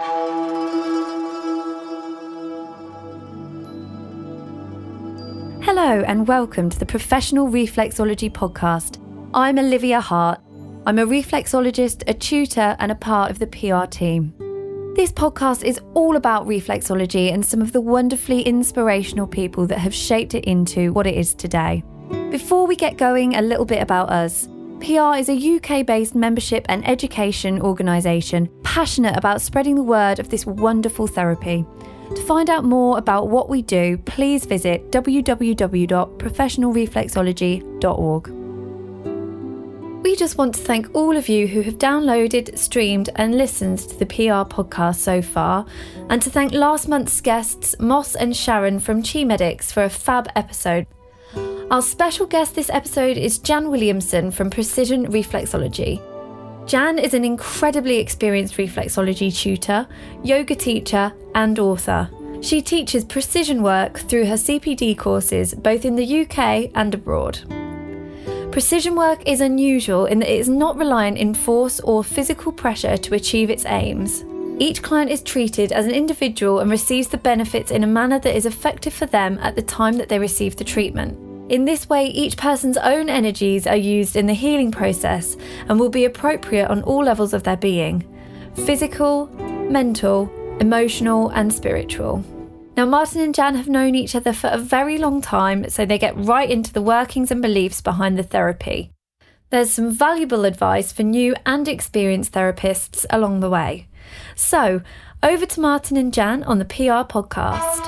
Hello, and welcome to the Professional Reflexology Podcast. I'm Olivia Hart. I'm a reflexologist, a tutor, and a part of the PR team. This podcast is all about reflexology and some of the wonderfully inspirational people that have shaped it into what it is today. Before we get going, a little bit about us. PR is a UK based membership and education organisation passionate about spreading the word of this wonderful therapy. To find out more about what we do, please visit www.professionalreflexology.org. We just want to thank all of you who have downloaded, streamed, and listened to the PR podcast so far, and to thank last month's guests, Moss and Sharon from Chi Medics, for a fab episode. Our special guest this episode is Jan Williamson from Precision Reflexology. Jan is an incredibly experienced reflexology tutor, yoga teacher, and author. She teaches precision work through her CPD courses both in the UK and abroad. Precision work is unusual in that it is not reliant in force or physical pressure to achieve its aims. Each client is treated as an individual and receives the benefits in a manner that is effective for them at the time that they receive the treatment. In this way, each person's own energies are used in the healing process and will be appropriate on all levels of their being physical, mental, emotional, and spiritual. Now, Martin and Jan have known each other for a very long time, so they get right into the workings and beliefs behind the therapy. There's some valuable advice for new and experienced therapists along the way. So, over to Martin and Jan on the PR podcast.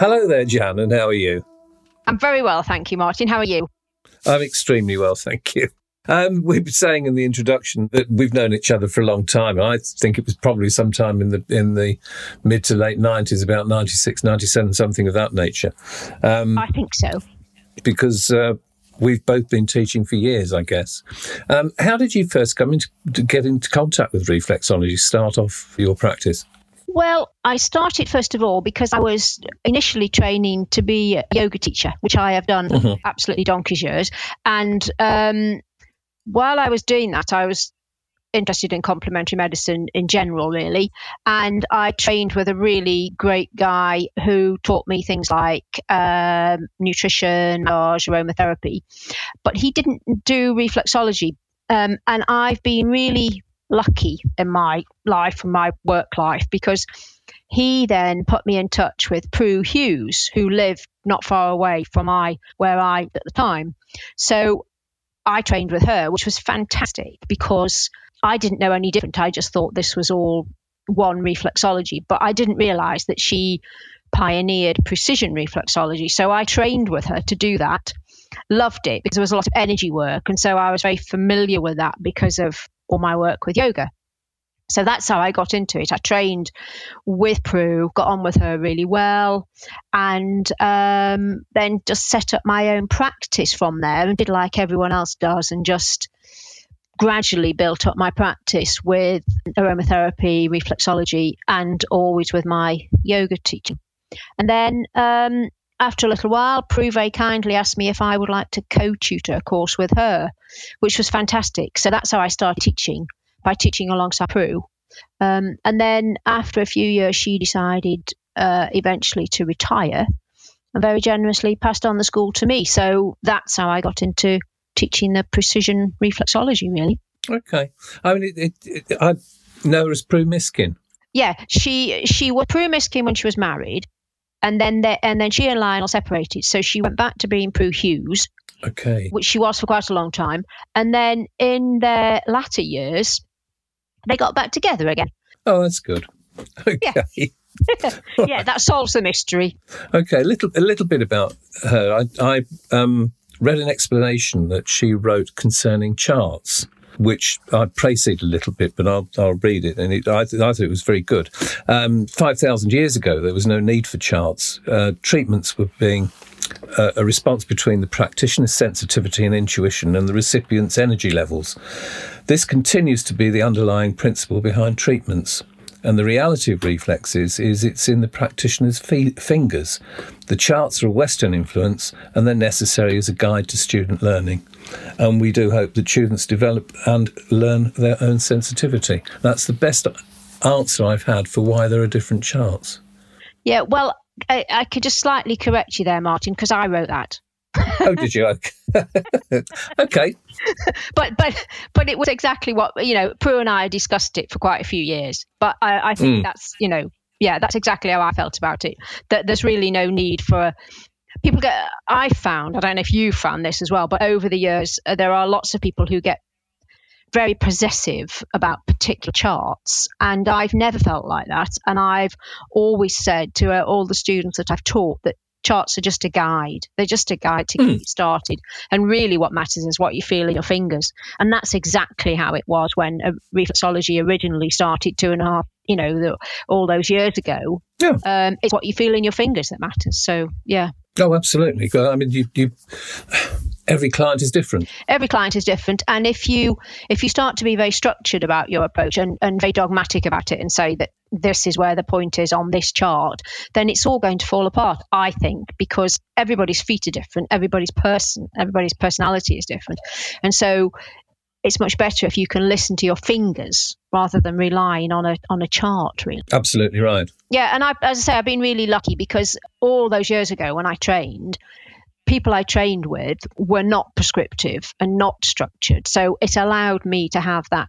Hello there, Jan, and how are you? I'm very well, thank you, Martin. How are you? I'm extremely well, thank you. Um, we were saying in the introduction that we've known each other for a long time. I think it was probably sometime in the in the mid to late nineties, about 96, 97, something of that nature. Um, I think so. Because uh, we've both been teaching for years, I guess. Um, how did you first come into get into contact with reflexology? Start off your practice. Well, I started first of all because I was initially training to be a yoga teacher, which I have done mm-hmm. absolutely donkey's years. And um, while I was doing that, I was interested in complementary medicine in general, really. And I trained with a really great guy who taught me things like um, nutrition, massage, aromatherapy. But he didn't do reflexology. Um, and I've been really lucky in my life and my work life because he then put me in touch with Prue Hughes, who lived not far away from I where I at the time. So I trained with her, which was fantastic because I didn't know any different. I just thought this was all one reflexology, but I didn't realize that she pioneered precision reflexology. So I trained with her to do that. Loved it because there was a lot of energy work. And so I was very familiar with that because of all my work with yoga. So that's how I got into it. I trained with Prue, got on with her really well, and um, then just set up my own practice from there and did like everyone else does and just gradually built up my practice with aromatherapy, reflexology, and always with my yoga teaching. And then um, after a little while, Prue very kindly asked me if I would like to co tutor a course with her, which was fantastic. So that's how I started teaching by teaching alongside Prue. Um, and then after a few years, she decided uh, eventually to retire and very generously passed on the school to me. So that's how I got into teaching the precision reflexology, really. Okay. I mean, it, it, it, I know her as Prue Miskin. Yeah, she she was Prue Miskin when she was married, and then they, and then she and Lionel separated. So she went back to being Prue Hughes, okay, which she was for quite a long time. And then in their latter years, they got back together again. Oh, that's good. Okay. Yeah. yeah, that solves the mystery. Okay, a little a little bit about her. I, I um, read an explanation that she wrote concerning charts which I praised a little bit, but I'll, I'll read it. And it, I, I, thought it was very good. Um, 5,000 years ago, there was no need for charts. Uh, treatments were being uh, a response between the practitioner's sensitivity and intuition and the recipient's energy levels. This continues to be the underlying principle behind treatments. And the reality of reflexes is it's in the practitioner's fi- fingers. The charts are a Western influence and they're necessary as a guide to student learning. And we do hope that students develop and learn their own sensitivity. That's the best answer I've had for why there are different charts. Yeah, well, I, I could just slightly correct you there, Martin, because I wrote that. oh, did you? okay. but but but it was exactly what you know. Prue and I discussed it for quite a few years. But I, I think mm. that's you know yeah, that's exactly how I felt about it. That there's really no need for people get. I found I don't know if you found this as well, but over the years uh, there are lots of people who get very possessive about particular charts. And I've never felt like that. And I've always said to uh, all the students that I've taught that charts are just a guide. They're just a guide to mm. get started. And really, what matters is what you feel in your fingers. And that's exactly how it was when uh, reflexology originally started two and a half, you know, the, all those years ago. Yeah. Um, it's what you feel in your fingers that matters. So, yeah. Oh, absolutely. I mean, you, you every client is different. Every client is different. And if you if you start to be very structured about your approach and, and very dogmatic about it and say that this is where the point is on this chart then it's all going to fall apart i think because everybody's feet are different everybody's person everybody's personality is different. And so it's much better if you can listen to your fingers rather than relying on a on a chart really absolutely right yeah and I, as i say i've been really lucky because all those years ago when i trained people I trained with were not prescriptive and not structured. So it allowed me to have that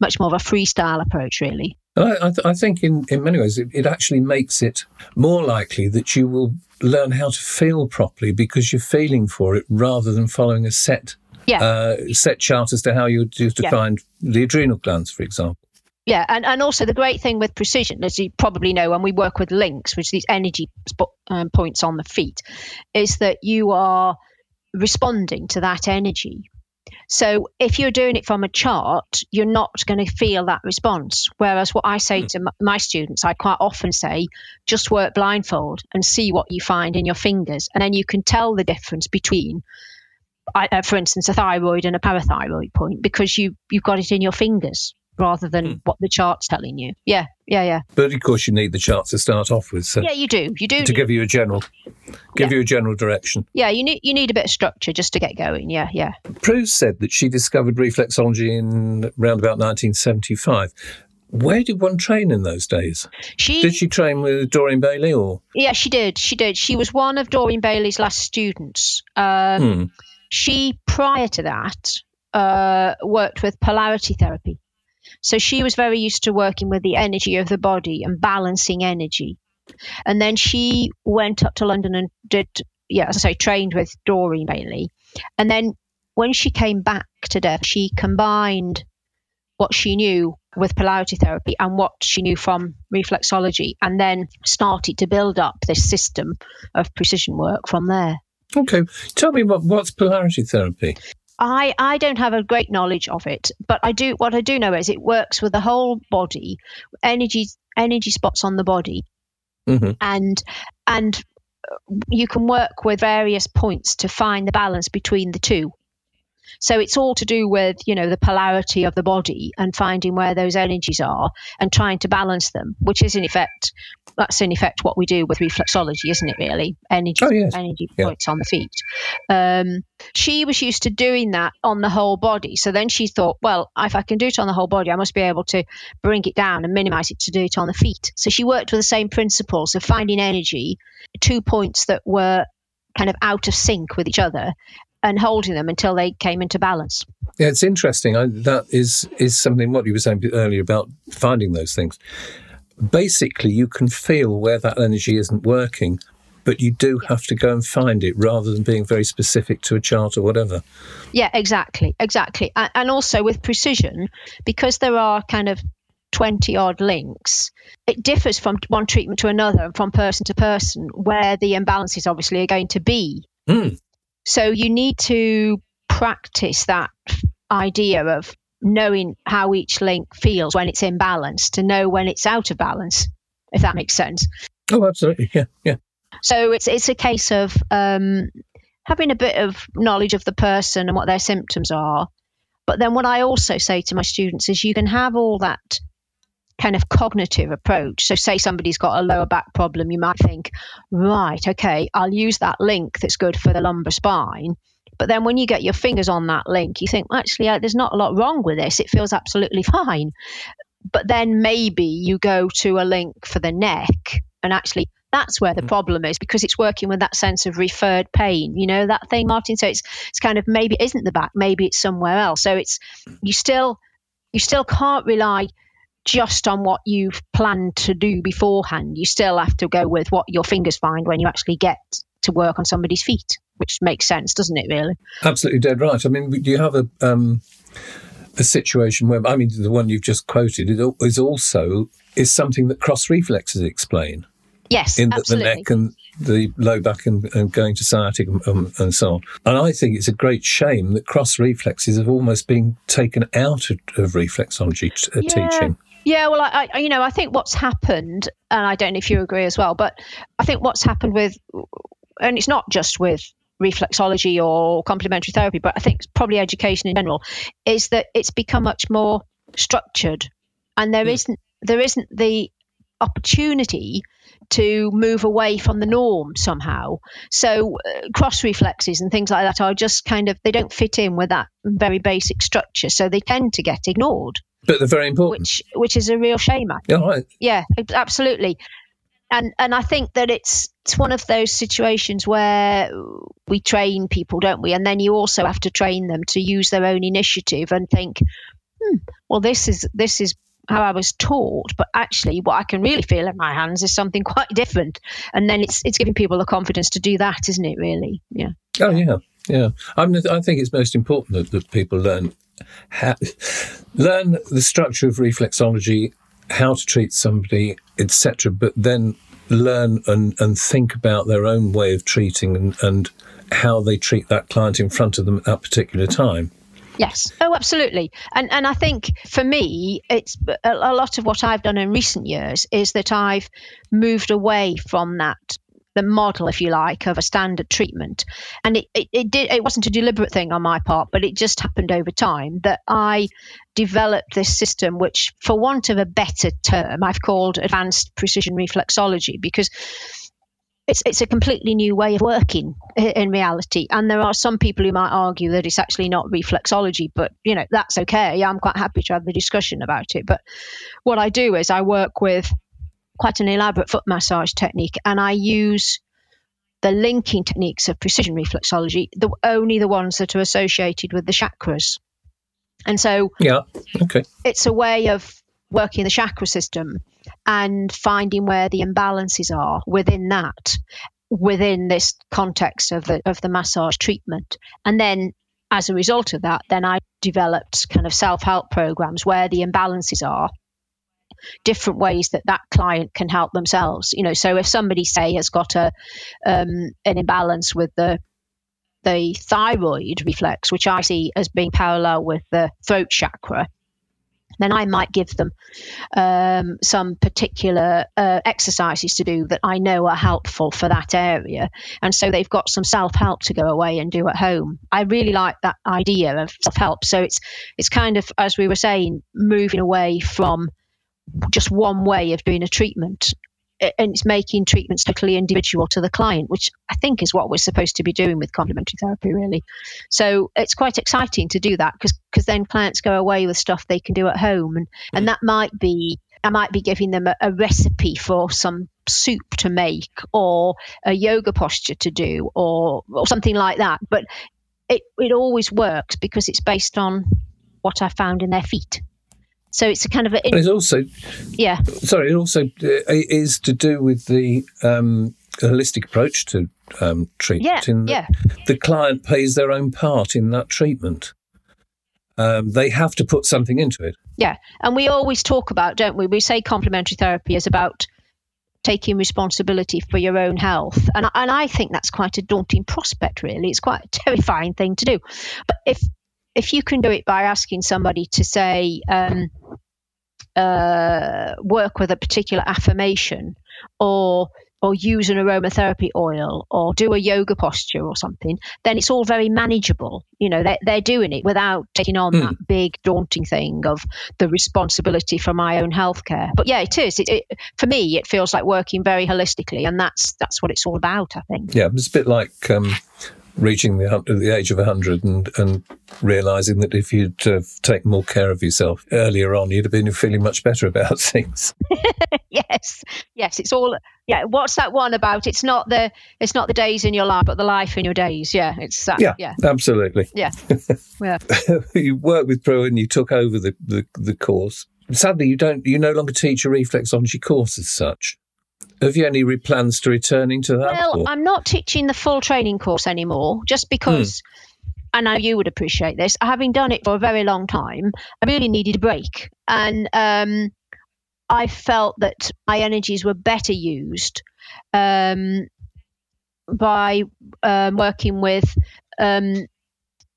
much more of a freestyle approach, really. I, I, th- I think in, in many ways it, it actually makes it more likely that you will learn how to feel properly because you're feeling for it rather than following a set yeah. uh, set chart as to how you define yeah. Find the adrenal glands, for example. Yeah, and, and also the great thing with precision, as you probably know, when we work with links, which these energy sp- um, points on the feet, is that you are responding to that energy. So if you're doing it from a chart, you're not going to feel that response. Whereas what I say mm. to m- my students, I quite often say, just work blindfold and see what you find in your fingers, and then you can tell the difference between uh, for instance, a thyroid and a parathyroid point because you you've got it in your fingers rather than mm. what the chart's telling you. Yeah, yeah, yeah. But of course, you need the chart to start off with. So yeah, you do. You do to give you a general, give yeah. you a general direction. Yeah, you need you need a bit of structure just to get going. Yeah, yeah. Prue said that she discovered reflexology in around about 1975. Where did one train in those days? She did she train with Doreen Bayly or? Yeah, she did. She did. She was one of Doreen Bayly's last students. Um, hmm. She prior to that uh, worked with polarity therapy. So she was very used to working with the energy of the body and balancing energy. And then she went up to London and did, yeah, as I say, trained with Doreen mainly. And then when she came back to Dev, she combined what she knew with polarity therapy and what she knew from reflexology, and then started to build up this system of precision work from there. Okay, tell me what, what's polarity therapy? I, I don't have a great knowledge of it, but I do what I do know is it works with the whole body, energy energy spots on the body, mm-hmm. and and you can work with various points to find the balance between the two. So it's all to do with, you know, the polarity of the body and finding where those energies are and trying to balance them, which is in effect that's in effect what we do with reflexology, isn't it? Really, energy, oh, yes. energy yeah. points on the feet. Um, she was used to doing that on the whole body, so then she thought, well, if I can do it on the whole body, I must be able to bring it down and minimize it to do it on the feet. So she worked with the same principles of finding energy, two points that were kind of out of sync with each other and holding them until they came into balance. Yeah, it's interesting. I, that is is something what you were saying earlier about finding those things. Basically, you can feel where that energy isn't working, but you do have to go and find it rather than being very specific to a chart or whatever. Yeah, exactly, exactly. And also with precision, because there are kind of 20 odd links, it differs from one treatment to another and from person to person where the imbalances obviously are going to be. Mm. So you need to practice that idea of knowing how each link feels when it's in balance to know when it's out of balance, if that makes sense. Oh, absolutely. Yeah. Yeah. So it's it's a case of um, having a bit of knowledge of the person and what their symptoms are. But then what I also say to my students is you can have all that kind of cognitive approach. So, say somebody's got a lower back problem, you might think, right, okay, I'll use that link that's good for the lumbar spine. But then when you get your fingers on that link, you think, actually, uh, there's not a lot wrong with this. It feels absolutely fine. but then maybe you go to a link for the neck and actually that's where the mm. problem is because it's working with that sense of referred pain you know that thing martin so it's it's kind of maybe it isn't the back maybe it's somewhere else so it's you still you still can't rely just on what you've planned to do beforehand you still have to go with what your fingers find when you actually get to work on somebody's feet which makes sense doesn't it really absolutely dead right i mean do you have a um a situation where I mean the one you've just quoted is also is something that cross reflexes explain. Yes, in the, the, neck and the low back and, and going to sciatic and, um, and, so on. And I think it's a great shame that cross reflexes have almost been taken out of, of reflexology t- uh, yeah. teaching. Yeah, well, I, I, you know, I think what's happened, and I don't know if you agree as well, but I think what's happened with, and it's not just with reflexology or complementary therapy, but I think probably education in general, is that it's become much more structured, and there mm. not there isn't the opportunity to move away from the norm somehow. So uh, cross reflexes and things like that are just kind of they don't fit in with that very basic structure, so they tend to get ignored. But they're very important, which which is a real shame. Yeah, right. Yeah, absolutely and and I think that it's it's one of those situations where we train people, don't we? And then you also have to train them to use their own initiative and think, hmm, well, this is this is how I was taught, but actually, what I can really feel in my hands is something quite different. And then it's it's giving people the confidence to do that, isn't it? Really, yeah. Oh yeah, yeah. I mean, I think it's most important that, that people learn how, learn the structure of reflexology how to treat somebody, etc., but then learn and, and think about their own way of treating and, and how they treat that client in front of them at that particular time. Yes. Oh, absolutely. And and I think for me, it's a, a, lot of what I've done in recent years is that I've moved away from that the model, if you like, of a standard treatment. And it, it, it, did it wasn't a deliberate thing on my part, but it just happened over time that I developed this system, which, for want of a better term, I've called advanced precision reflexology because it's it's a completely new way of working in reality. And there are some people who might argue that it's actually not reflexology, but you know that's okay. I'm quite happy to have the discussion about it. But what I do is I work with quite an elaborate foot massage technique, and I use the linking techniques of precision reflexology, the only the ones that are associated with the chakras. And so, yeah, okay, it's a way of working the chakra system and finding where the imbalances are within that, within this context of the of the massage treatment, and then as a result of that, then I developed kind of self help programs where the imbalances are different ways that that client can help themselves. You know, so if somebody say has got a um, an imbalance with the the thyroid reflex, which I see as being parallel with the throat chakra, then I might give them um, some particular uh, exercises to do that I know are helpful for that area. And so they've got some self help to go away and do at home. I really like that idea of self help. So it's it's kind of as we were saying, moving away from just one way of doing a treatment and it's making treatments totally individual to the client, which I think is what we're supposed to be doing with complementary therapy, really. So it's quite exciting to do that because because then clients go away with stuff they can do at home, and mm. and that might be I might be giving them a, a recipe for some soup to make or a yoga posture to do or or something like that, but it it always works because it's based on what I found in their feet. So it's a kind of a. It, it's also. Yeah. Sorry, it also uh, is to do with the um, holistic approach to um, treatment. Yeah. In yeah. The client pays their own part in that treatment. Um, they have to put something into it. Yeah, and we always talk about, don't we? We say complementary therapy is about taking responsibility for your own health, and and I think that's quite a daunting prospect. Really, it's quite a terrifying thing to do. But if if you can do it by asking somebody to say, um, uh, work with a particular affirmation or or use an aromatherapy oil or do a yoga posture or something, then it's all very manageable. You know, they're, they're doing it without taking on mm. that big, daunting thing of the responsibility for my own healthcare. But yeah, it is. It, it, for me, it feels like working very holistically, and that's that's what it's all about. I think. Yeah, it's a bit like um, reaching the, the age of 100 and, and realizing that if you'd uh, taken more care of yourself earlier on, you'd have been feeling much better about things. yes, yes, it's all. Yeah, what's that one about? It's not the it's not the days in your life, but the life in your days. Yeah, it's that. Yeah, yeah, absolutely. Yeah, yeah. you worked with Prue and you took over the, the, the course. Sadly, you don't. You no longer teach a reflexology course as such. Have you any plans to returning to that? Well, or? I'm not teaching the full training course anymore, just because. Hmm. I know you would appreciate this. Having done it for a very long time, I really needed a break, and um, I felt that my energies were better used um, by um, working with um,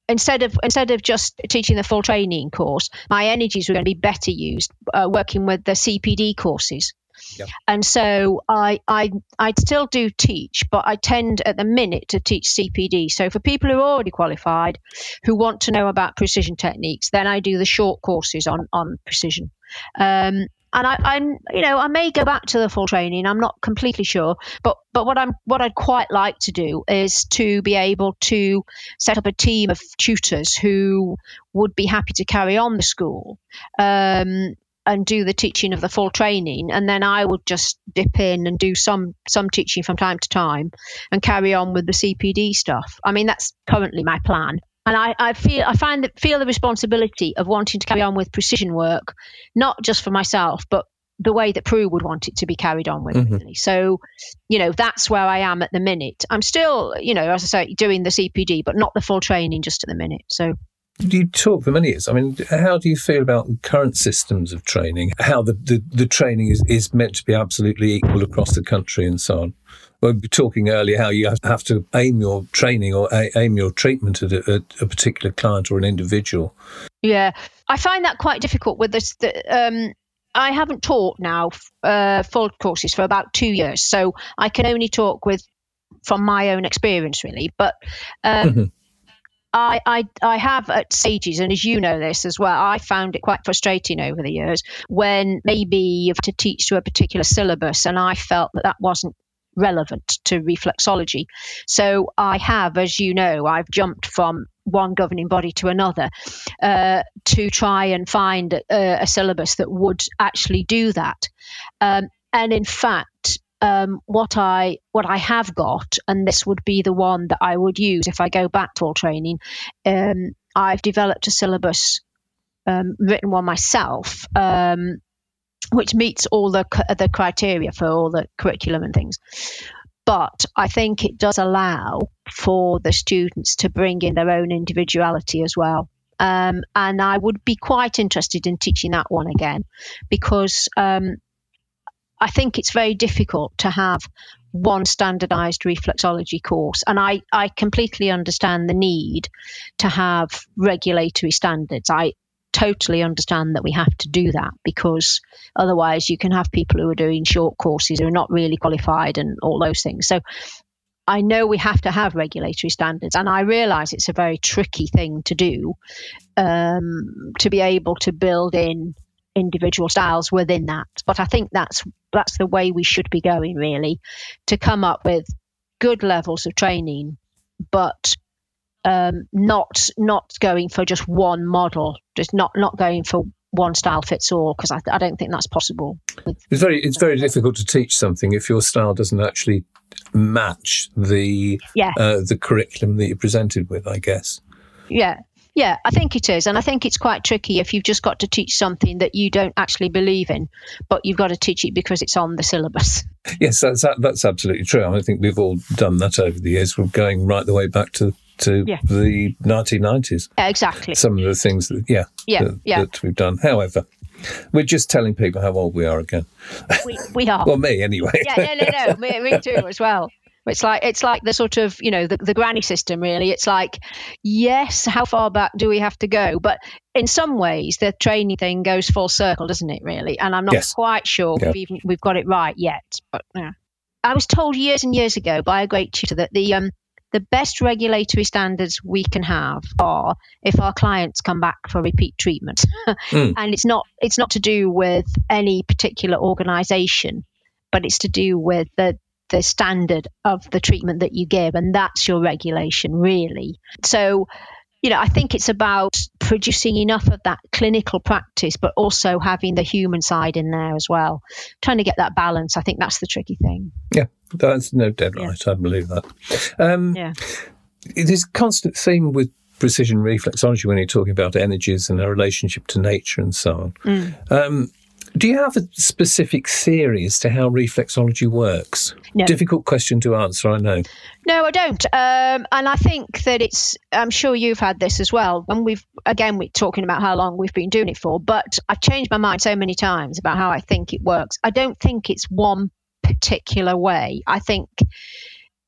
instead of instead of just teaching the full training course, my energies were going to be better used uh, working with the CPD courses. Yep. And so I, I I still do teach, but I tend at the minute to teach CPD. So for people who are already qualified, who want to know about precision techniques, then I do the short courses on on precision. Um, and I, I'm, you know, I may go back to the full training. I'm not completely sure, but but what I'm what I'd quite like to do is to be able to set up a team of tutors who would be happy to carry on the school. Um, and do the teaching of the full training and then I would just dip in and do some some teaching from time to time and carry on with the CPD stuff. I mean that's currently my plan. And I, I feel I find that feel the responsibility of wanting to carry on with precision work, not just for myself, but the way that Prue would want it to be carried on with. Mm-hmm. Really. So, you know, that's where I am at the minute. I'm still, you know, as I say, doing the CPD, but not the full training just at the minute. So you talk for many years. I mean, how do you feel about current systems of training? How the, the, the training is, is meant to be absolutely equal across the country and so on? We were talking earlier how you have to aim your training or aim your treatment at a, at a particular client or an individual. Yeah, I find that quite difficult with this. The, um, I haven't taught now uh, full courses for about two years, so I can only talk with from my own experience, really. But um, mm-hmm. I, I, I have at stages, and as you know this as well, I found it quite frustrating over the years when maybe you have to teach to a particular syllabus, and I felt that that wasn't relevant to reflexology. So I have, as you know, I've jumped from one governing body to another uh, to try and find a, a, syllabus that would actually do that. Um, and in fact, um, what I what I have got, and this would be the one that I would use if I go back to all training. Um, I've developed a syllabus, um, written one myself, um, which meets all the the criteria for all the curriculum and things. But I think it does allow for the students to bring in their own individuality as well. Um, and I would be quite interested in teaching that one again because um, I think it's very difficult to have one standardized reflexology course. And I, I completely understand the need to have regulatory standards. I totally understand that we have to do that because otherwise you can have people who are doing short courses who are not really qualified and all those things. So I know we have to have regulatory standards, and I realize it's a very tricky thing to do um, to be able to build in individual styles within that. But I think that's that's the way we should be going really, to come up with good levels of training, but um, not not going for just one model, just not not going for one style fits all because I, I, don't think that's possible. It's very it's very difficult to teach something if your style doesn't actually match the yeah. uh, the curriculum that you're presented with. I guess. Yeah, yeah, I think it is. And I think it's quite tricky if you've just got to teach something that you don't actually believe in, but you've got to teach it because it's on the syllabus. Yes, that's, that's absolutely true. I think we've all done that over the years. We're going right the way back to to yeah. the 1990s. Exactly. Some of the things that, yeah, yeah, that, yeah. that we've done. However, we're just telling people how old we are again. We, we are. well, me anyway. yeah, no, no, no. Me, me too as well. It's like it's like the sort of you know the, the granny system really. It's like yes, how far back do we have to go? But in some ways, the training thing goes full circle, doesn't it? Really, and I'm not yes. quite sure yeah. we've even, we've got it right yet. But yeah. I was told years and years ago by a great tutor that the um, the best regulatory standards we can have are if our clients come back for repeat treatment mm. and it's not it's not to do with any particular organization but it's to do with the the standard of the treatment that you give, and that's your regulation, really. So, you know, I think it's about producing enough of that clinical practice, but also having the human side in there as well. Trying to get that balance, I think that's the tricky thing. Yeah, that's no dead yeah. right. I believe that. Um, yeah. It is a constant theme with precision reflexology when you're talking about energies and their relationship to nature and so on. Mm. Um, do you have a specific theory as to how reflexology works? No. Difficult question to answer, I know. No, I don't. Um, and I think that it's, I'm sure you've had this as well. And we've, again, we're talking about how long we've been doing it for, but I've changed my mind so many times about how I think it works. I don't think it's one particular way. I think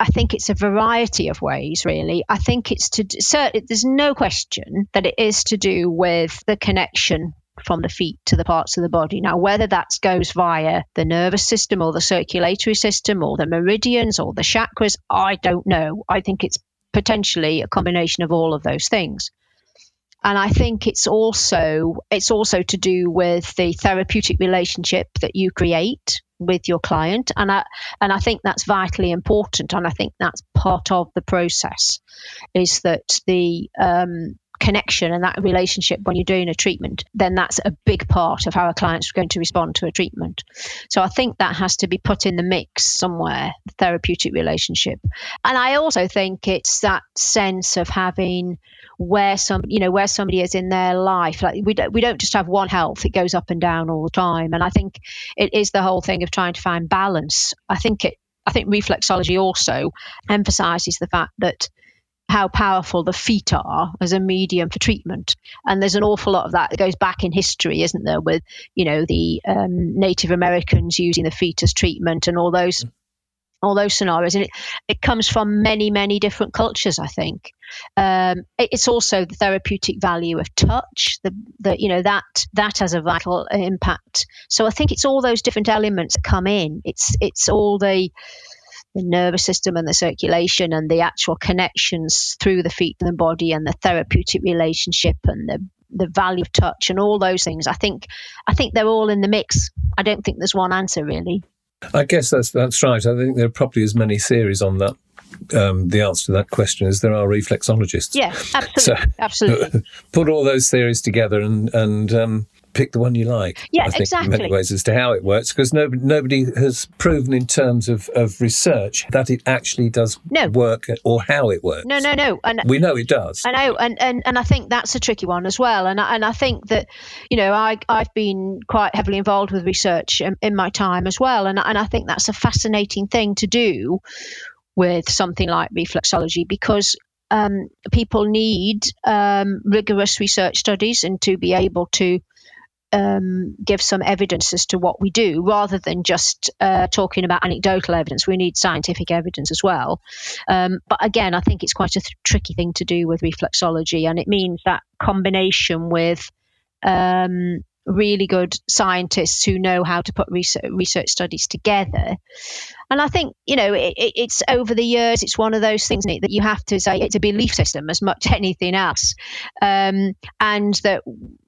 I think it's a variety of ways, really. I think it's to, certainly, there's no question that it is to do with the connection from the feet to the parts of the body. Now, whether that goes via the nervous system or the circulatory system or the meridians or the chakras, I don't know. I think it's potentially a combination of all of those things. And I think it's also it's also to do with the therapeutic relationship that you create with your client and I and I think that's vitally important and I think that's part of the process is that the um, connection and that relationship when you're doing a treatment, then that's a big part of how a client's going to respond to a treatment. So I think that has to be put in the mix somewhere, the therapeutic relationship. And I also think it's that sense of having where some you know where somebody is in their life like we don't we don't just have one health it goes up and down all the time and i think it is the whole thing of trying to find balance i think it i think reflexology also emphasizes the fact that how powerful the feet are as a medium for treatment. And there's an awful lot of that that goes back in history, isn't there, with, you know, the um, Native Americans using the feet as treatment and all those all those scenarios. And it, it comes from many many different cultures i think. Um, it, it's also the therapeutic value of touch the, the you know that that has a vital impact. So i think it's all those different elements that come in. It's it's all the the nervous system and the circulation and the actual connections through the feet and the body and the therapeutic relationship and the the value of touch and all those things. I think I think they're all in the mix. I don't think there's one answer really. I guess that's that's right. I think there are probably as many theories on that. Um, the answer to that question is there are reflexologists. Yeah, absolutely. So, absolutely. Put all those theories together and and um, pick the one you like. Yeah, I think, exactly. In many ways, as to how it works, because nobody, nobody has proven in terms of, of research that it actually does no. work or how it works. No, no, no. And we know it does. I know, and, and, and I think that's a tricky one as well. And I, and I think that, you know, I, I've been quite heavily involved with research in, in my time as well. And, and I think that's a fascinating thing to do with something like reflexology because um, people need um, rigorous research studies and to be able to um, give some evidence as to what we do rather than just uh, talking about anecdotal evidence. We need scientific evidence as well. Um, but again, I think it's quite a th- tricky thing to do with reflexology, and it means that combination with um, really good scientists who know how to put research, research studies together. And I think, you know, it, it's over the years, it's one of those things it, that you have to say it's a belief system as much as anything else. Um, and that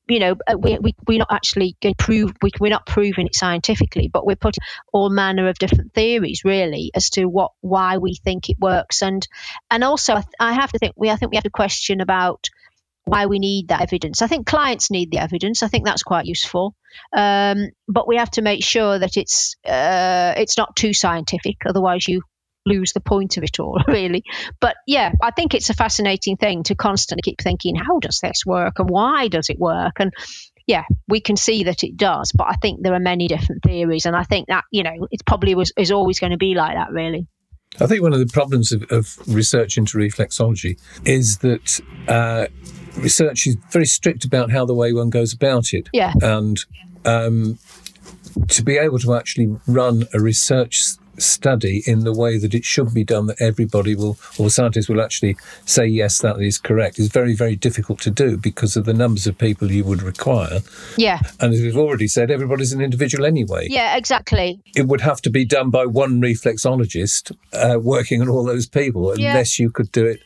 you know, uh, we, we, we're not actually going to prove, we, we're not proving it scientifically, but we're putting all manner of different theories really as to what, why we think it works. And, and also I have to think, we, I think we have to question about why we need that evidence. I think clients need the evidence. I think that's quite useful. Um, but we have to make sure that it's, uh, it's not too scientific. Otherwise you lose the point of it all, really. But yeah, I think it's a fascinating thing to constantly keep thinking, how does this work and why does it work? And yeah, we can see that it does, but I think there are many different theories, and I think that you know it probably was is always going to be like that, really. I think one of the problems of, of research into reflexology is that uh, research is very strict about how the way one goes about it. Yeah, and um, to be able to actually run a research study in the way that it should be done, that everybody will, or scientists will actually say, yes, that is correct, is very, very difficult to do because of the numbers of people you would require. Yeah. And as we've already said, everybody's an individual anyway. Yeah, exactly. It would have to be done by one reflexologist uh, working on all those people, unless you could do it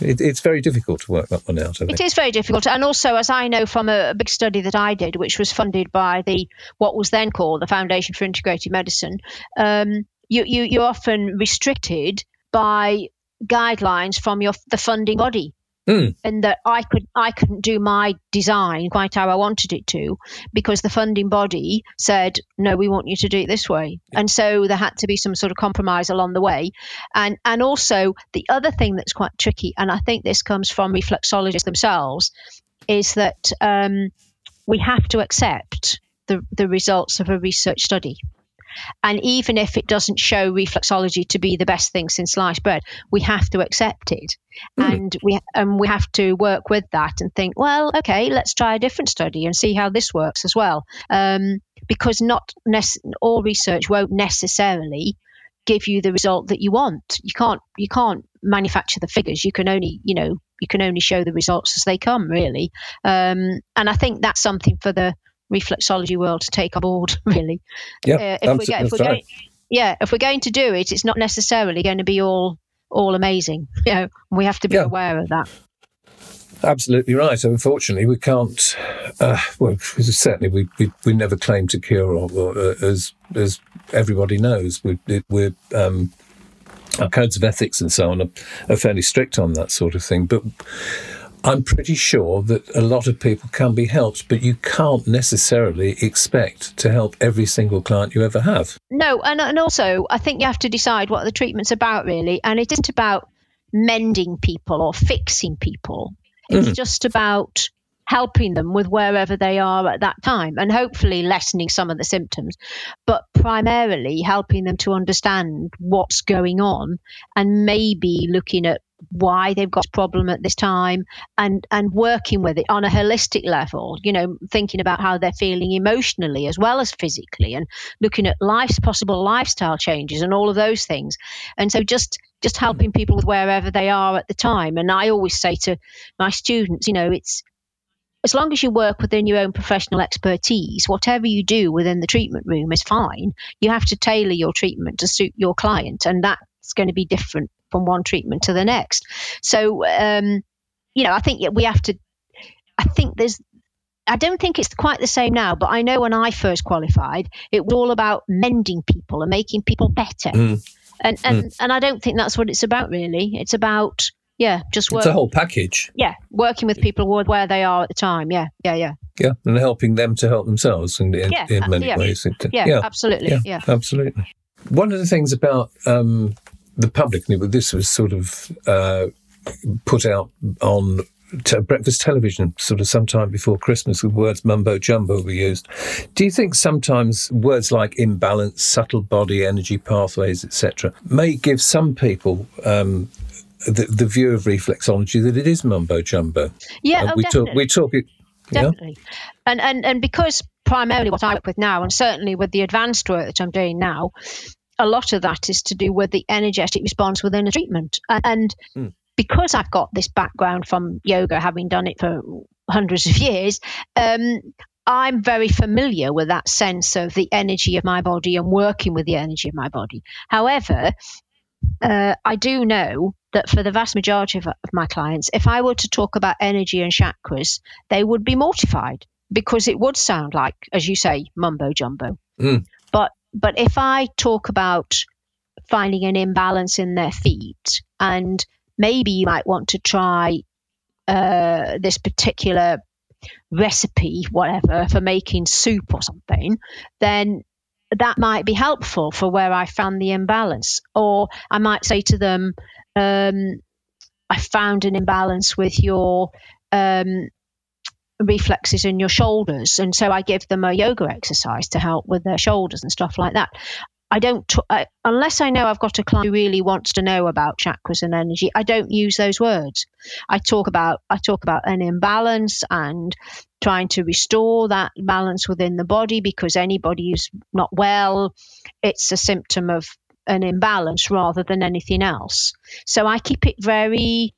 it, it's very difficult to work that one out. It is very difficult, and also, as I know from a, a, big study that I did, which was funded by the what was then called the Foundation for Integrated Medicine, um, you, you you're often restricted by guidelines from your the funding body. Mm. and that I could I couldn't do my design quite how I wanted it to because the funding body said no we want you to do it this way. And so there had to be some sort of compromise along the way. And and also the other thing that's quite tricky and I think this comes from reflexologists themselves is that um, we have to accept the the results of a research study and even if it doesn't show reflexology to be the best thing since sliced bread, we have to accept it. Mm. And we and we have to work with that and think, well, okay, let's try a different study and see how this works as well. Um, because not nec- all research won't necessarily give you the result that you want. You can't you can't manufacture the figures. You can only you know you can only show the results as they come, really. Um, and I think that's something for the reflexology world to take on board, really. Yeah, Uh, if we're, if we're right. going, yeah, if we're going to do it, it's not necessarily going to be all all amazing. You know, we have to be Yeah. aware of that. Absolutely right. Unfortunately, we can't. Uh, well, certainly, we, we, we never claim to cure, or, or uh, as as everybody knows, we, it, we're um, our codes of ethics and so on are, are fairly strict on that sort of thing. But I'm pretty sure that a lot of people can be helped, but you can't necessarily expect to help every single client you ever have. No, and and also I think you have to decide what the treatment's about really, and it isn't about mending people or fixing people. It's mm-hmm. just about helping them with wherever they are at that time and hopefully lessening some of the symptoms, but primarily helping them to understand what's going on and maybe looking at why they've got a problem at this time and and working with it on a holistic level you know thinking about how they're feeling emotionally as well as physically and looking at life's possible lifestyle changes and all of those things and so just just helping people with wherever they are at the time and i always say to my students you know it's as long as you work within your own professional expertise, whatever you do within the treatment room is fine. You have to tailor your treatment to suit your client, and that's going to be different from one treatment to the next. So, um, you know, I think we have to. I think there's. I don't think it's quite the same now, but I know when I first qualified, it was all about mending people and making people better. Mm. And and and I don't think that's what it's about really. It's about yeah, just work. It's a whole package. yeah, working with people where- they are at the time. Yeah, yeah, yeah, Yeah, and helping them to help themselves in, in, Yeah, in uh, many yeah. ways. It- yeah, absolutely. yeah, Yeah. absolutely. One of the things about um, the public, and it- this was sort of uh, put out on te- breakfast television, sort of sometime before Christmas, with words mumbo jumbo were used. Do you think sometimes words like imbalance, subtle body, energy pathways, etc., may give some people um, the, the view of reflexology that it is mumbo jumbo? Yeah, And oh, we definitely. talk, we talk it. Yeah, definitely. And, and and because primarily what I work with now, and certainly with the advanced work that I'm doing now, a lot of that is to do with the energetic response within a treatment. And, Mm. because I've got this background from yoga, having done it for hundreds of years, um, I'm very familiar with that sense of the energy of my body and working with the energy of my body. However, uh, I do know that for the vast majority of, of my clients, if I were to talk about energy and chakras, they would be mortified because it would sound like, as you say, mumbo jumbo. Mm. But but if I talk about finding an imbalance in their feet, and maybe you might want to try uh, this particular recipe, whatever, for making soup or something, then that might be helpful for where I found the imbalance. Or I might say to them, um, I found an imbalance with your um, reflexes in your shoulders. And so I give them a yoga exercise to help with their shoulders and stuff like that. I don't, t- I, unless I know I've got a client who really wants to know about chakras and energy, I don't use those words. I talk about, I talk about an imbalance and trying to restore that balance within the body because anybody who's not well, it's a symptom of an imbalance rather than anything else. So I keep it very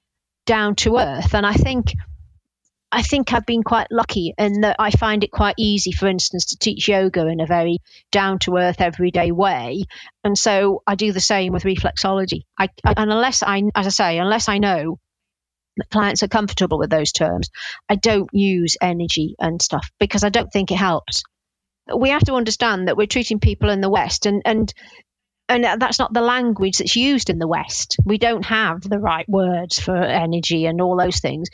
down to earth. And I think I think I've been quite lucky in that I find it quite easy, for instance, to teach yoga in a very down to earth, everyday way. And so I do the same with reflexology. I, and unless I, as I say, unless I know that clients are comfortable with those terms, I don't use energy and stuff because I don't think it helps. We have to understand that we're treating people in the West and, and and that's not the language that's used in the West. We don't have the right words for energy and all those things.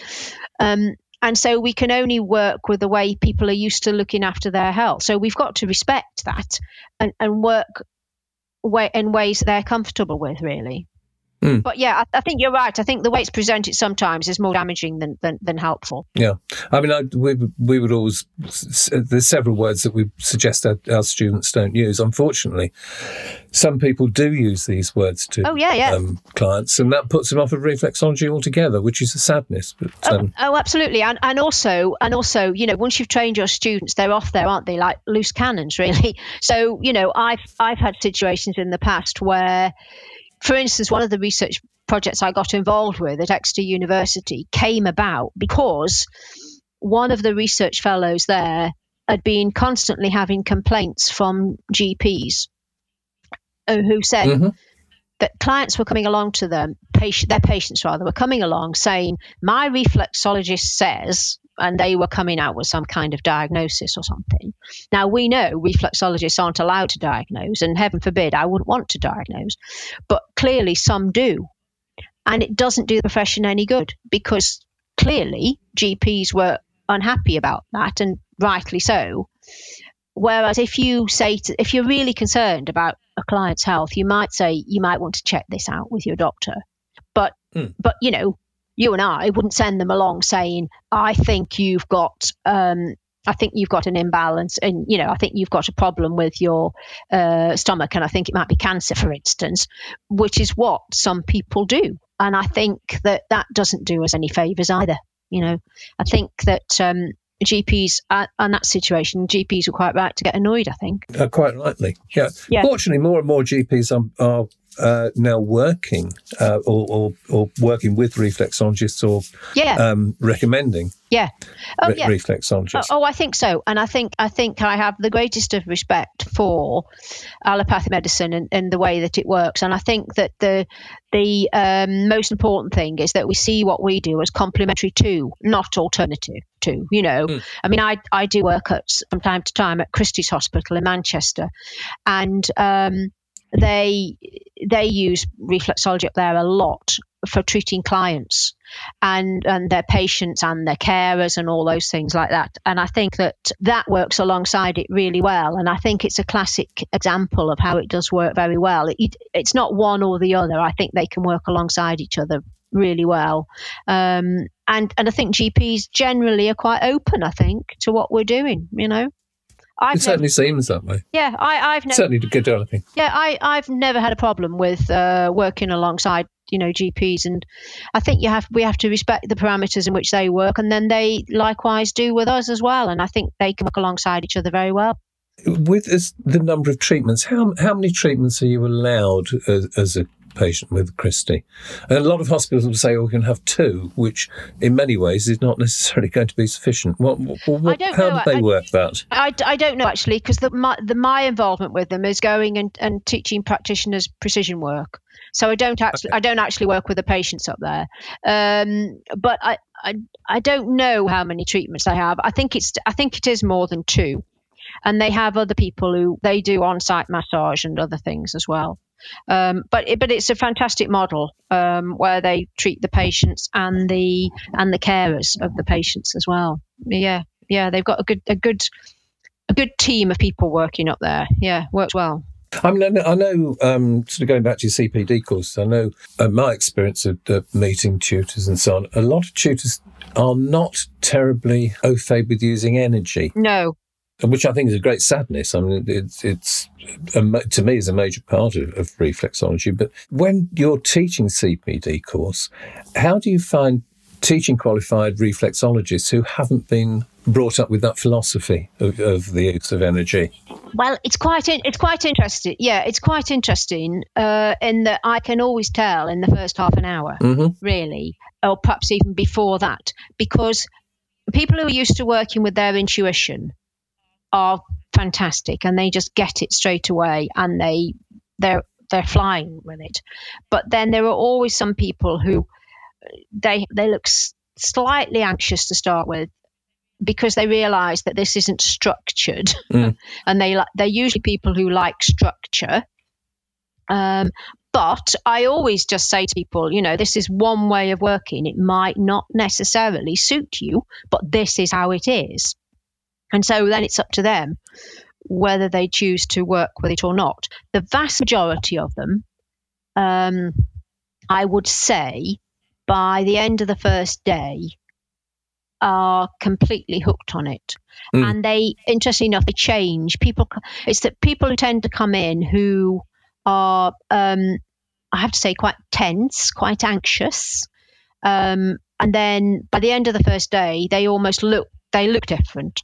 Um, and so we can only work with the way people are used to looking after their health. So we've got to respect that and, and work way, in ways they're comfortable with, really. Mm. But yeah, I, I, think you're right. I think the way it's presented sometimes is more damaging than than, than helpful. Yeah, I mean, I, we we would always there's several words that we suggest our, our, students don't use. Unfortunately, some people do use these words to oh yeah yeah um, clients, and that puts them off of reflexology altogether, which is a sadness. But oh, um, oh, oh, absolutely, and and also and also you know once you've trained your students, they're off there, aren't they? Like loose cannons, really. So you know, I've I've had situations in the past where for instance, one of the research projects I got involved with at Exeter University came about because one of the research fellows there had been constantly having complaints from GPs uh, who said mm-hmm. that clients were coming along to them, patient, their patients rather, were coming along saying, My reflexologist says, and they were coming out with some kind of diagnosis or something. Now, we know reflexologists aren't allowed to diagnose, and heaven forbid, I wouldn't want to diagnose, but clearly some do. And it doesn't do the profession any good because clearly GPs were unhappy about that, and rightly so. Whereas if you say, to, if you're really concerned about a client's health, you might say you might want to check this out with your doctor. But, mm. but you know, you and I wouldn't send them along saying, I think you've got. Um, I think you've got an imbalance, and you know, I think you've got a problem with your uh, stomach, and I think it might be cancer, for instance, which is what some people do, and I think that that doesn't do us any favors either. You know, I think that um, GPs uh, on that situation, GPs are quite right to get annoyed. I think uh, quite rightly. Yeah. yeah. Fortunately, more and more GPs are, are uh, now working uh, or, or, or, working with reflexologists or yeah. um, recommending yeah, oh, re- yeah. reflexologists. Oh, oh, I think so, and I think I think I have the greatest of respect for allopathic medicine and, and the way that it works, and I think that the the um, most important thing is that we see what we do as complementary to, not alternative to. You know, mm. I mean, I I do work at from time to time at Christie's Hospital in Manchester, and um, they they use reflexology up there a lot for treating clients and and their patients and their carers and all those things like that. And i think that that works alongside it really well. And i think it's a classic example of how it does work very well. It, it's not one or the other. I think they can work alongside each other really well. Um, and and i think gps generally are quite open i think to what we're doing you know I've it certainly never, seems that way. Yeah, I, have never certainly good developing. Yeah, I, I've never had a problem with uh, working alongside you know GPs, and I think you have we have to respect the parameters in which they work, and then they likewise do with us as well, and I think they can work alongside each other very well. With the number of treatments, how how many treatments are you allowed as, as a patient with Christie. And a lot of hospitals will say, oh, we can have two, which in many ways is not necessarily going to be sufficient. What, what, how know. do they I, work that? I, I don't know actually, because the, my, the, my involvement with them is going and, and teaching practitioners precision work. So I don't actually okay. I don't actually work with the patients up there, um, but I, I I don't know how many treatments they have. I think it's I think it is more than two, and they have other people who they do on-site massage and other things as well. Um, but it, but it's a fantastic model um, where they treat the patients and the and the carers of the patients as well. Yeah, yeah, they've got a good a good a good team of people working up there. Yeah, works well. I mean, I know, um, sort of going back to your CPD course, I know uh, my experience of uh, meeting tutors and so on, a lot of tutors are not terribly au fait with using energy. No, which I think is a great sadness. I mean, it's, it's a, to me is a major part of, of reflexology. But when you're teaching CPD course, how do you find teaching qualified reflexologists who haven't been brought up with that philosophy of, of the use of energy? Well, it's quite in, it's quite interesting. Yeah, it's quite interesting uh, in that I can always tell in the first half an hour, mm-hmm. really, or perhaps even before that, because people who are used to working with their intuition are fantastic and they just get it straight away and they they're they're flying with it. But then there are always some people who they they look slightly anxious to start with because they realize that this isn't structured mm. and they they're usually people who like structure Um, but I always just say to people, you know, this is one way of working. It might not necessarily suit you, but this is how it is. And so then it's up to them whether they choose to work with it or not. The vast majority of them, um, I would say, by the end of the first day, are completely hooked on it. Mm. And they, interestingly enough, they change. People, it's that people who tend to come in who are um, I have to say, quite tense, quite anxious. Um, and then by the end of the first day, they almost look they look different.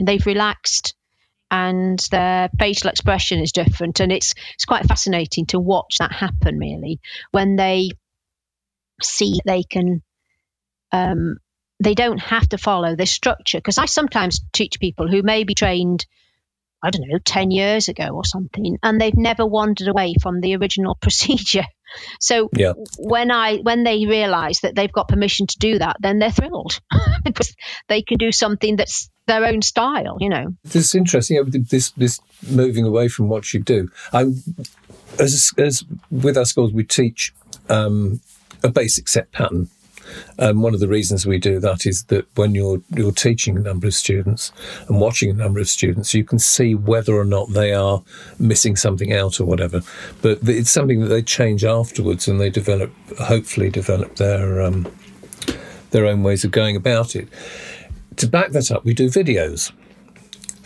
They've relaxed, and their facial expression is different, and it's it's quite fascinating to watch that happen. Really, when they see they can. Um, they don't have to follow this structure because I sometimes teach people who may be trained I don't know, 10 years ago or something, and they've never wandered away from the original procedure. So yeah. when I when they realize that they've got permission to do that, then they're thrilled because they can do something that's their own style, you know. This is interesting. This this moving away from what you do. I as as with our schools we teach um, a basic set pattern and one of the reasons we do that is that when you're you're teaching a number of students and watching a number of students, you can see whether or not they are missing something out or whatever. But it's something that they change afterwards, and they develop, hopefully, develop their um, their own ways of going about it. To back that up, we do videos.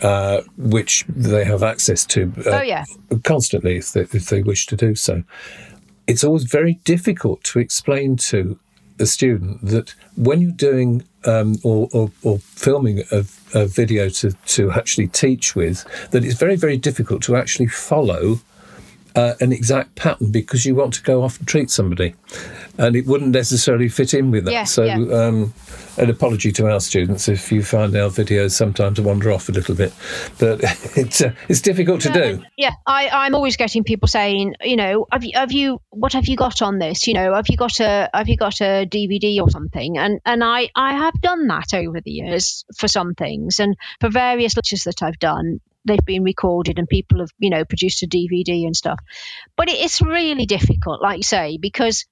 Uh, which they have access to uh, oh, yeah. constantly if they, if they wish to do so. It's always very difficult to explain to a student that when you're doing um, or, or, or, filming a, a, video to, to actually teach with, that it's very, very difficult to actually follow uh, an exact pattern because you want to go off and treat somebody. And it wouldn't necessarily fit in with that. Yeah, so, yeah. Um, an apology to our students if you find our videos sometimes wander off a little bit, but it's uh, it's difficult to do. Yeah, I, I'm always getting people saying, you know, have you, have you what have you got on this? You know, have you got a have you got a DVD or something? And and I I have done that over the years for some things and for various lectures that I've done. They've been recorded and people have, you know, produced a DVD and stuff. But it's really difficult, like you say, because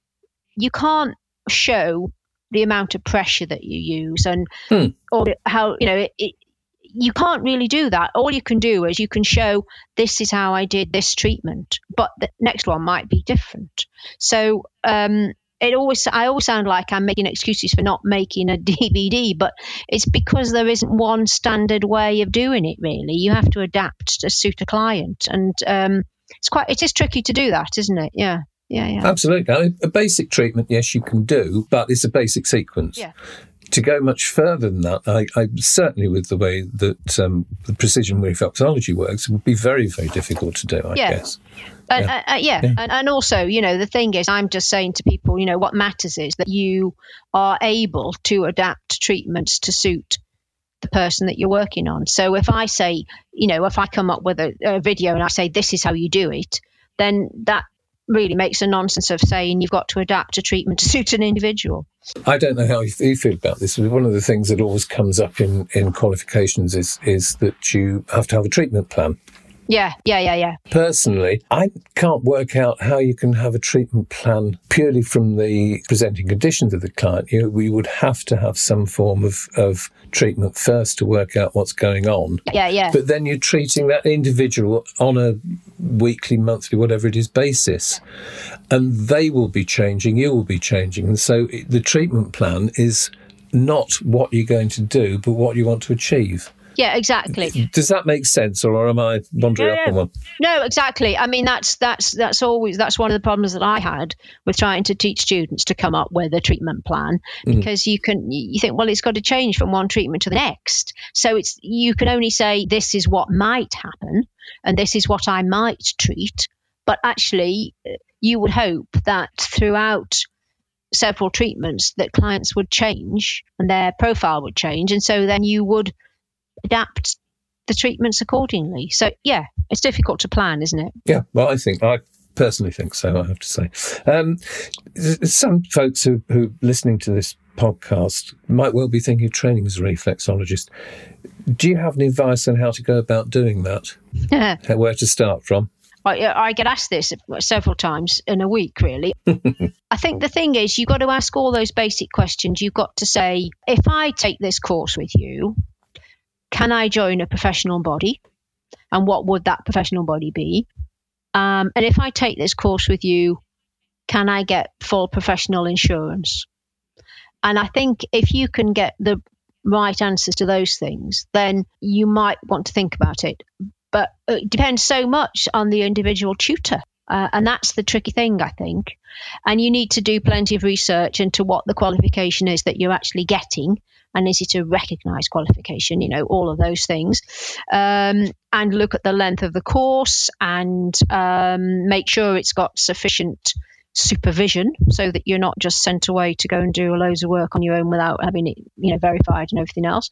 you can't show the amount of pressure that you use and hmm. or how you know it, it, you can't really do that all you can do is you can show this is how i did this treatment but the next one might be different so um, it always i always sound like i'm making excuses for not making a dvd but it's because there isn't one standard way of doing it really you have to adapt to suit a client and um, it's quite it is tricky to do that isn't it yeah yeah, yeah. Absolutely. A basic treatment, yes, you can do, but it's a basic sequence. Yeah. To go much further than that, I, I certainly, with the way that um, the precision reflexology works, it would be very, very difficult to do. I yeah. guess. And, yeah, uh, uh, yeah. yeah. And, and, also, you know, the thing is, I'm just saying to people, you know, what matters is that you are able to adapt treatments to suit the person that you're working on. So if I say, you know, if I come up with a, a video and I say, this is how you do it, then that really makes a nonsense of saying you've got to adapt a treatment to suit an individual. I don't know how you feel about this. One of the things that always comes up in, in qualifications is is that you have to have a treatment plan. Yeah, yeah, yeah, yeah. Personally, I can't work out how you can have a treatment plan purely from the presenting conditions of the client. You, we would have to have some form of, of treatment first to work out what's going on. Yeah, yeah. But then you're treating that individual on a weekly, monthly, whatever it is basis. And they will be changing, you will be changing. And so the treatment plan is not what you're going to do, but what you want to achieve. Yeah, exactly. Does that make sense, or am I wandering yeah, up on one? No, exactly. I mean, that's that's that's always that's one of the problems that I had with trying to teach students to come up with a treatment plan mm-hmm. because mm. you can you think, well, it's got to change from one treatment to the next. So it's you can only say this is what might happen and this is what I might treat, but actually, you would hope that throughout several treatments that clients would change and their profile would change and so then you would adapt the treatments accordingly. So yeah, it's difficult to plan, isn't it? Yeah, well, I think I personally think so. I have to say, um, some folks who who listening to this podcast might well be thinking of training as a reflexologist. Do you have any advice on how to go about doing that? Where to start from? I, I get asked this several times in a week, really. I think the thing is, you've got to ask all those basic questions. You've got to say, if I take this course with you, can I join a professional body? And what would that professional body be? Um, and if I take this course with you, can I get full professional insurance? And I think if you can get the right answers to those things, then you might want to think about it. But it depends so much on the individual tutor. Uh, and that's the tricky thing, I think. And you need to do plenty of research into what the qualification is that you're actually getting. And is it a recognized qualification? You know, all of those things. Um, and look at the length of the course and um, make sure it's got sufficient supervision so that you're not just sent away to go and do loads of work on your own without having it you know verified and everything else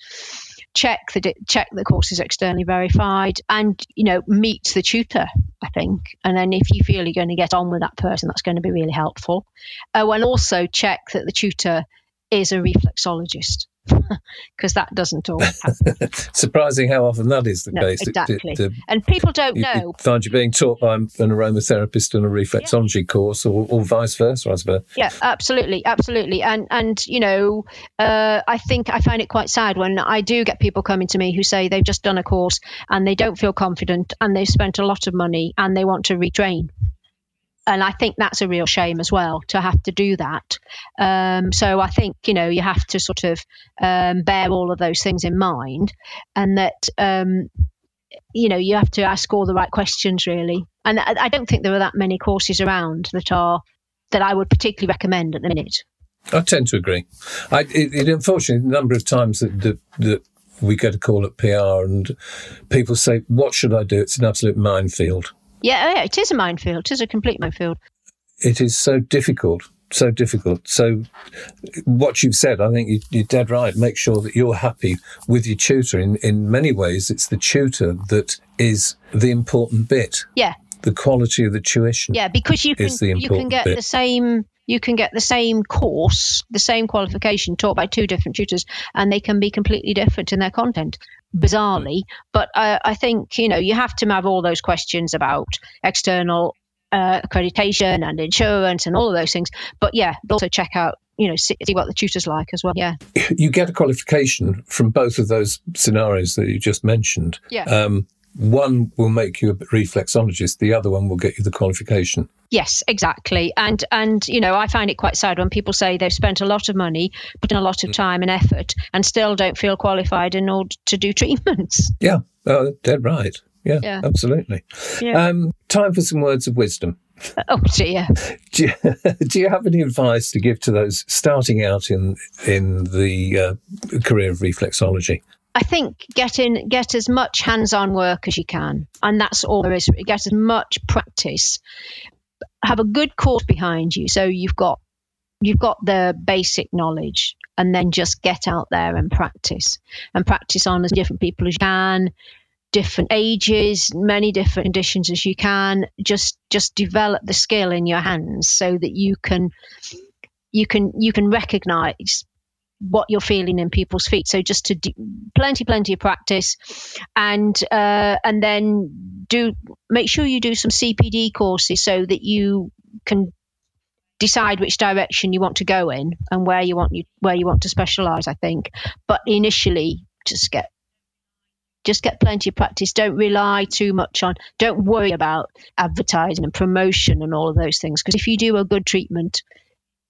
check the check the course is externally verified and you know meet the tutor i think and then if you feel you're going to get on with that person that's going to be really helpful oh and also check that the tutor is a reflexologist because that doesn't always happen. Surprising how often that is the no, case. Exactly. and people don't you, know. You find you being taught by an aromatherapist in a reflexology yeah. course or, or, vice versa, I suppose. Yeah, absolutely. Absolutely. And, and you know, uh, I think I find it quite sad when I do get people coming to me who say they've just done a course and they don't feel confident and they've spent a lot of money and they want to retrain and I think that's a real shame as well to have to do that. Um, so I think you know you have to sort of um, bear all of those things in mind, and that um, you know you have to ask all the right questions really. And I, don't think there are that many courses around that are that I would particularly recommend at the minute. I tend to agree. I, it, it, unfortunately, the number of times that, that, that we get a call at PR and people say, "What should I do?" It's an absolute minefield. Yeah, oh, yeah, it is a minefield. It is a complete minefield. It is so difficult, so difficult. So, what you've said, I think you, are dead right. Make sure that you're happy with your tutor. In in many ways, it's the tutor that is the important bit. Yeah. The quality of the tuition. Yeah, because you can you can get bit. the same you can get the same course, the same qualification taught by two different tutors, and they can be completely different in their content bizarrely. But uh, I think you know you have to have all those questions about external uh, accreditation and insurance and all of those things. But yeah, also check out you know see, see, what the tutor's like as well. Yeah, you get a qualification from both of those scenarios that you just mentioned. Yeah. Um, one will make you a reflexologist, the other one will get you the qualification. Yes, exactly. And and you know, I find it quite sad when people say they've spent a lot of money, put in a lot of mm. time and effort, and still don't feel qualified in order to do treatments. Yeah, oh, dead right. Yeah, yeah. absolutely. Yeah. Um, time for some words of wisdom. Oh dear. do, you, do you have any advice to give to those starting out in in the uh, career of reflexology? I think get in, get as much hands-on work as you can, and that's all there is. Get as much practice. Have a good course behind you, so you've got you've got the basic knowledge, and then just get out there and practice, and practice on as different people as you can, different ages, many different conditions as you can. Just just develop the skill in your hands so that you can you can you can recognize what you're feeling in people's feet. So just to do plenty, plenty of practice, and uh, and then do make sure you do some CPD courses so that you can decide which direction you want to go in and where you want you where you want to specialize. I think, but initially, just get just get plenty of practice. Don't rely too much on. Don't worry about advertising and promotion and all of those things because if you do a good treatment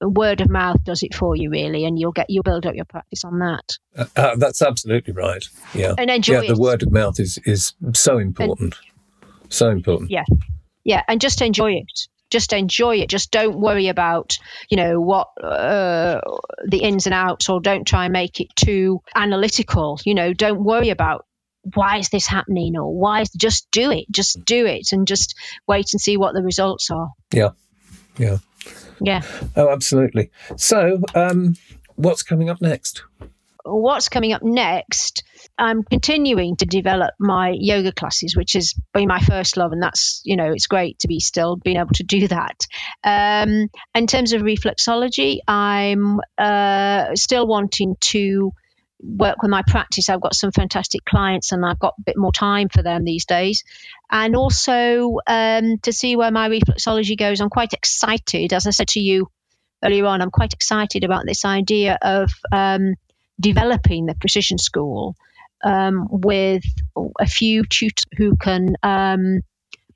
word of mouth does it for you really and you'll get you'll build up your practice on that. Uh, uh, that's absolutely right. Yeah. And enjoy yeah the word of mouth is is so important. And, so important. Yeah. Yeah and just enjoy it. Just enjoy it. Just don't worry about you know what uh, the ins and outs or don't try and make it too analytical. You know don't worry about why is this happening or why is just do it. Just do it and just wait and see what the results are. Yeah. Yeah yeah. Oh, absolutely. So, um, what's coming up next? What's coming up next? I'm continuing to develop my yoga classes, which has been my first love, and that's you know it's great to be still being able to do that. Um, in terms of reflexology, I'm uh, still wanting to work with my practice. I've got some fantastic clients and I've got a bit more time for them these days. And also um, to see where my reflexology goes. I'm quite excited, as I said to you earlier on, I'm quite excited about this idea of um, developing the precision school um, with a few tutors who can um,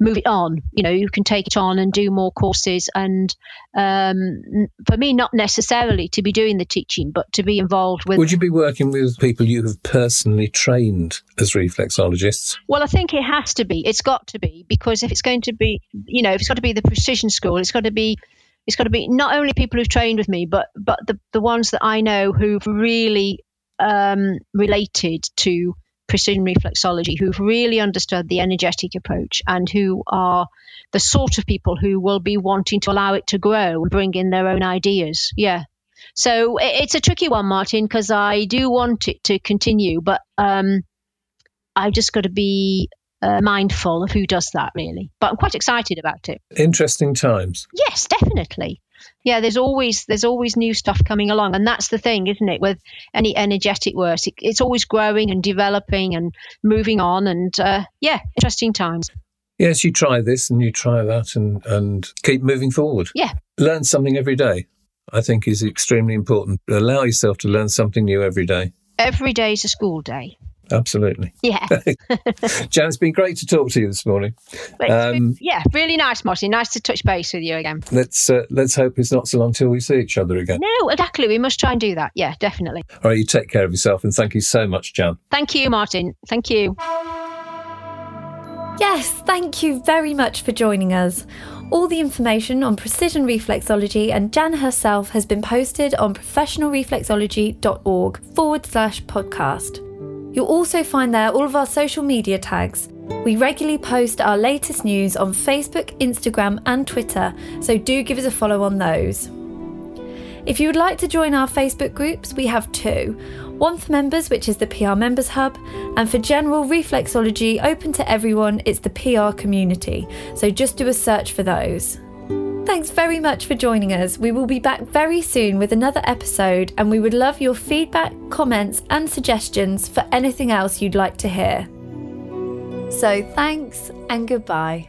move it on. You know, you can take it on and do more courses. And um, for me, not necessarily to be doing the teaching, but to be involved with. Would you be working with people you have personally trained as reflexologists? Well, I think it has to be. It's got to be because if it's going to be, you know, if it's got to be the precision school, it's got to be. It's got to be not only people who've trained with me, but but the the ones that I know who've really um, related to precision reflexology who've really understood the energetic approach and who are the sort of people who will be wanting to allow it to grow and bring in their own ideas. Yeah. So it's a tricky one, Martin, because I do want it to continue, but um, I've just got to be uh, mindful of who does that, really. But I'm quite excited about it. Interesting times. Yes, definitely yeah there's always there's always new stuff coming along and that's the thing isn't it with any energetic work it, it's always growing and developing and moving on and uh, yeah interesting times. Yes you try this and you try that and and keep moving forward. Yeah. Learn something every day i think is extremely important. Allow yourself to learn something new every day. Every day is a school day Absolutely. Yeah. Jan, it's been great to talk to you this morning. Um, yeah, really nice, Martin. Nice to touch base with you again. Let's uh, let's hope it's not so long till we see each other again. No, exactly. We must try and do that. Yeah, definitely. All right, you take care of yourself, and thank you so much, Jan. Thank you, Martin. Thank you. Yes, thank you very much for joining us. All the information on precision reflexology and Jan herself has been posted on professionalreflexology.org forward slash podcast. You'll also find there all of our social media tags. We regularly post our latest news on Facebook, Instagram, and Twitter, so do give us a follow on those. If you would like to join our Facebook groups, we have two one for members, which is the PR Members Hub, and for general reflexology open to everyone, it's the PR community. So just do a search for those. Thanks very much for joining us. We will be back very soon with another episode, and we would love your feedback, comments, and suggestions for anything else you'd like to hear. So, thanks and goodbye.